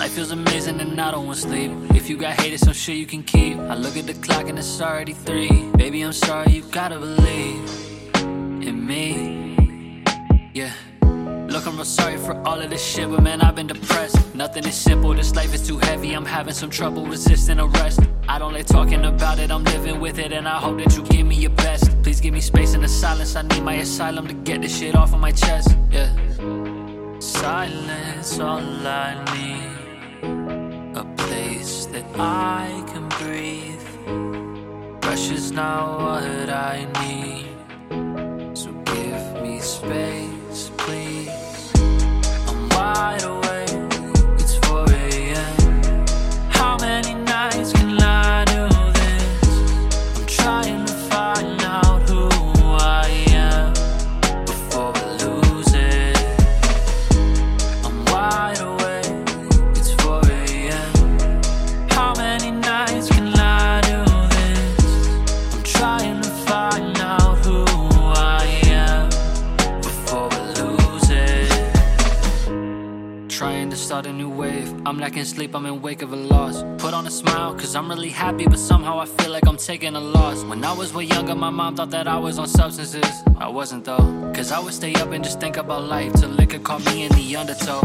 Life feels amazing and I don't want sleep. If you got haters, some shit you can keep. I look at the clock and it's already three. Baby, I'm sorry, you gotta believe in me. Yeah. Look, I'm real sorry for all of this shit, but man, I've been depressed. Nothing is simple, this life is too heavy. I'm having some trouble resisting arrest. I don't like talking about it, I'm living with it, and I hope that you give me your best. Please give me space in the silence, I need my asylum to get this shit off of my chest. Yeah. Silence, all I need. That I can breathe. Pressure's not what I need. So give me space, to start a new wave. I'm lacking sleep, I'm in wake of a loss. Put on a smile, cause I'm really happy, but somehow I feel like I'm taking a loss. When I was way younger, my mom thought that I was on substances. I wasn't though. Cause I would stay up and just think about life till liquor caught me in the undertow.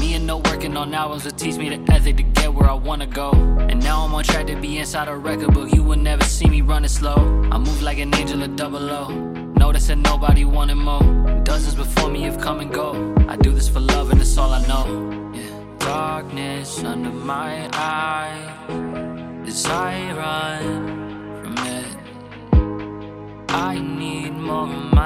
Me and no working on albums would teach me the ethic to get where I wanna go. And now I'm on track to be inside a record book. You will never see me running slow. I move like an angel of double O. Notice that nobody wanted more. Dozens before me have come and go. I do this Darkness under my eye as I run from it. I need more of my.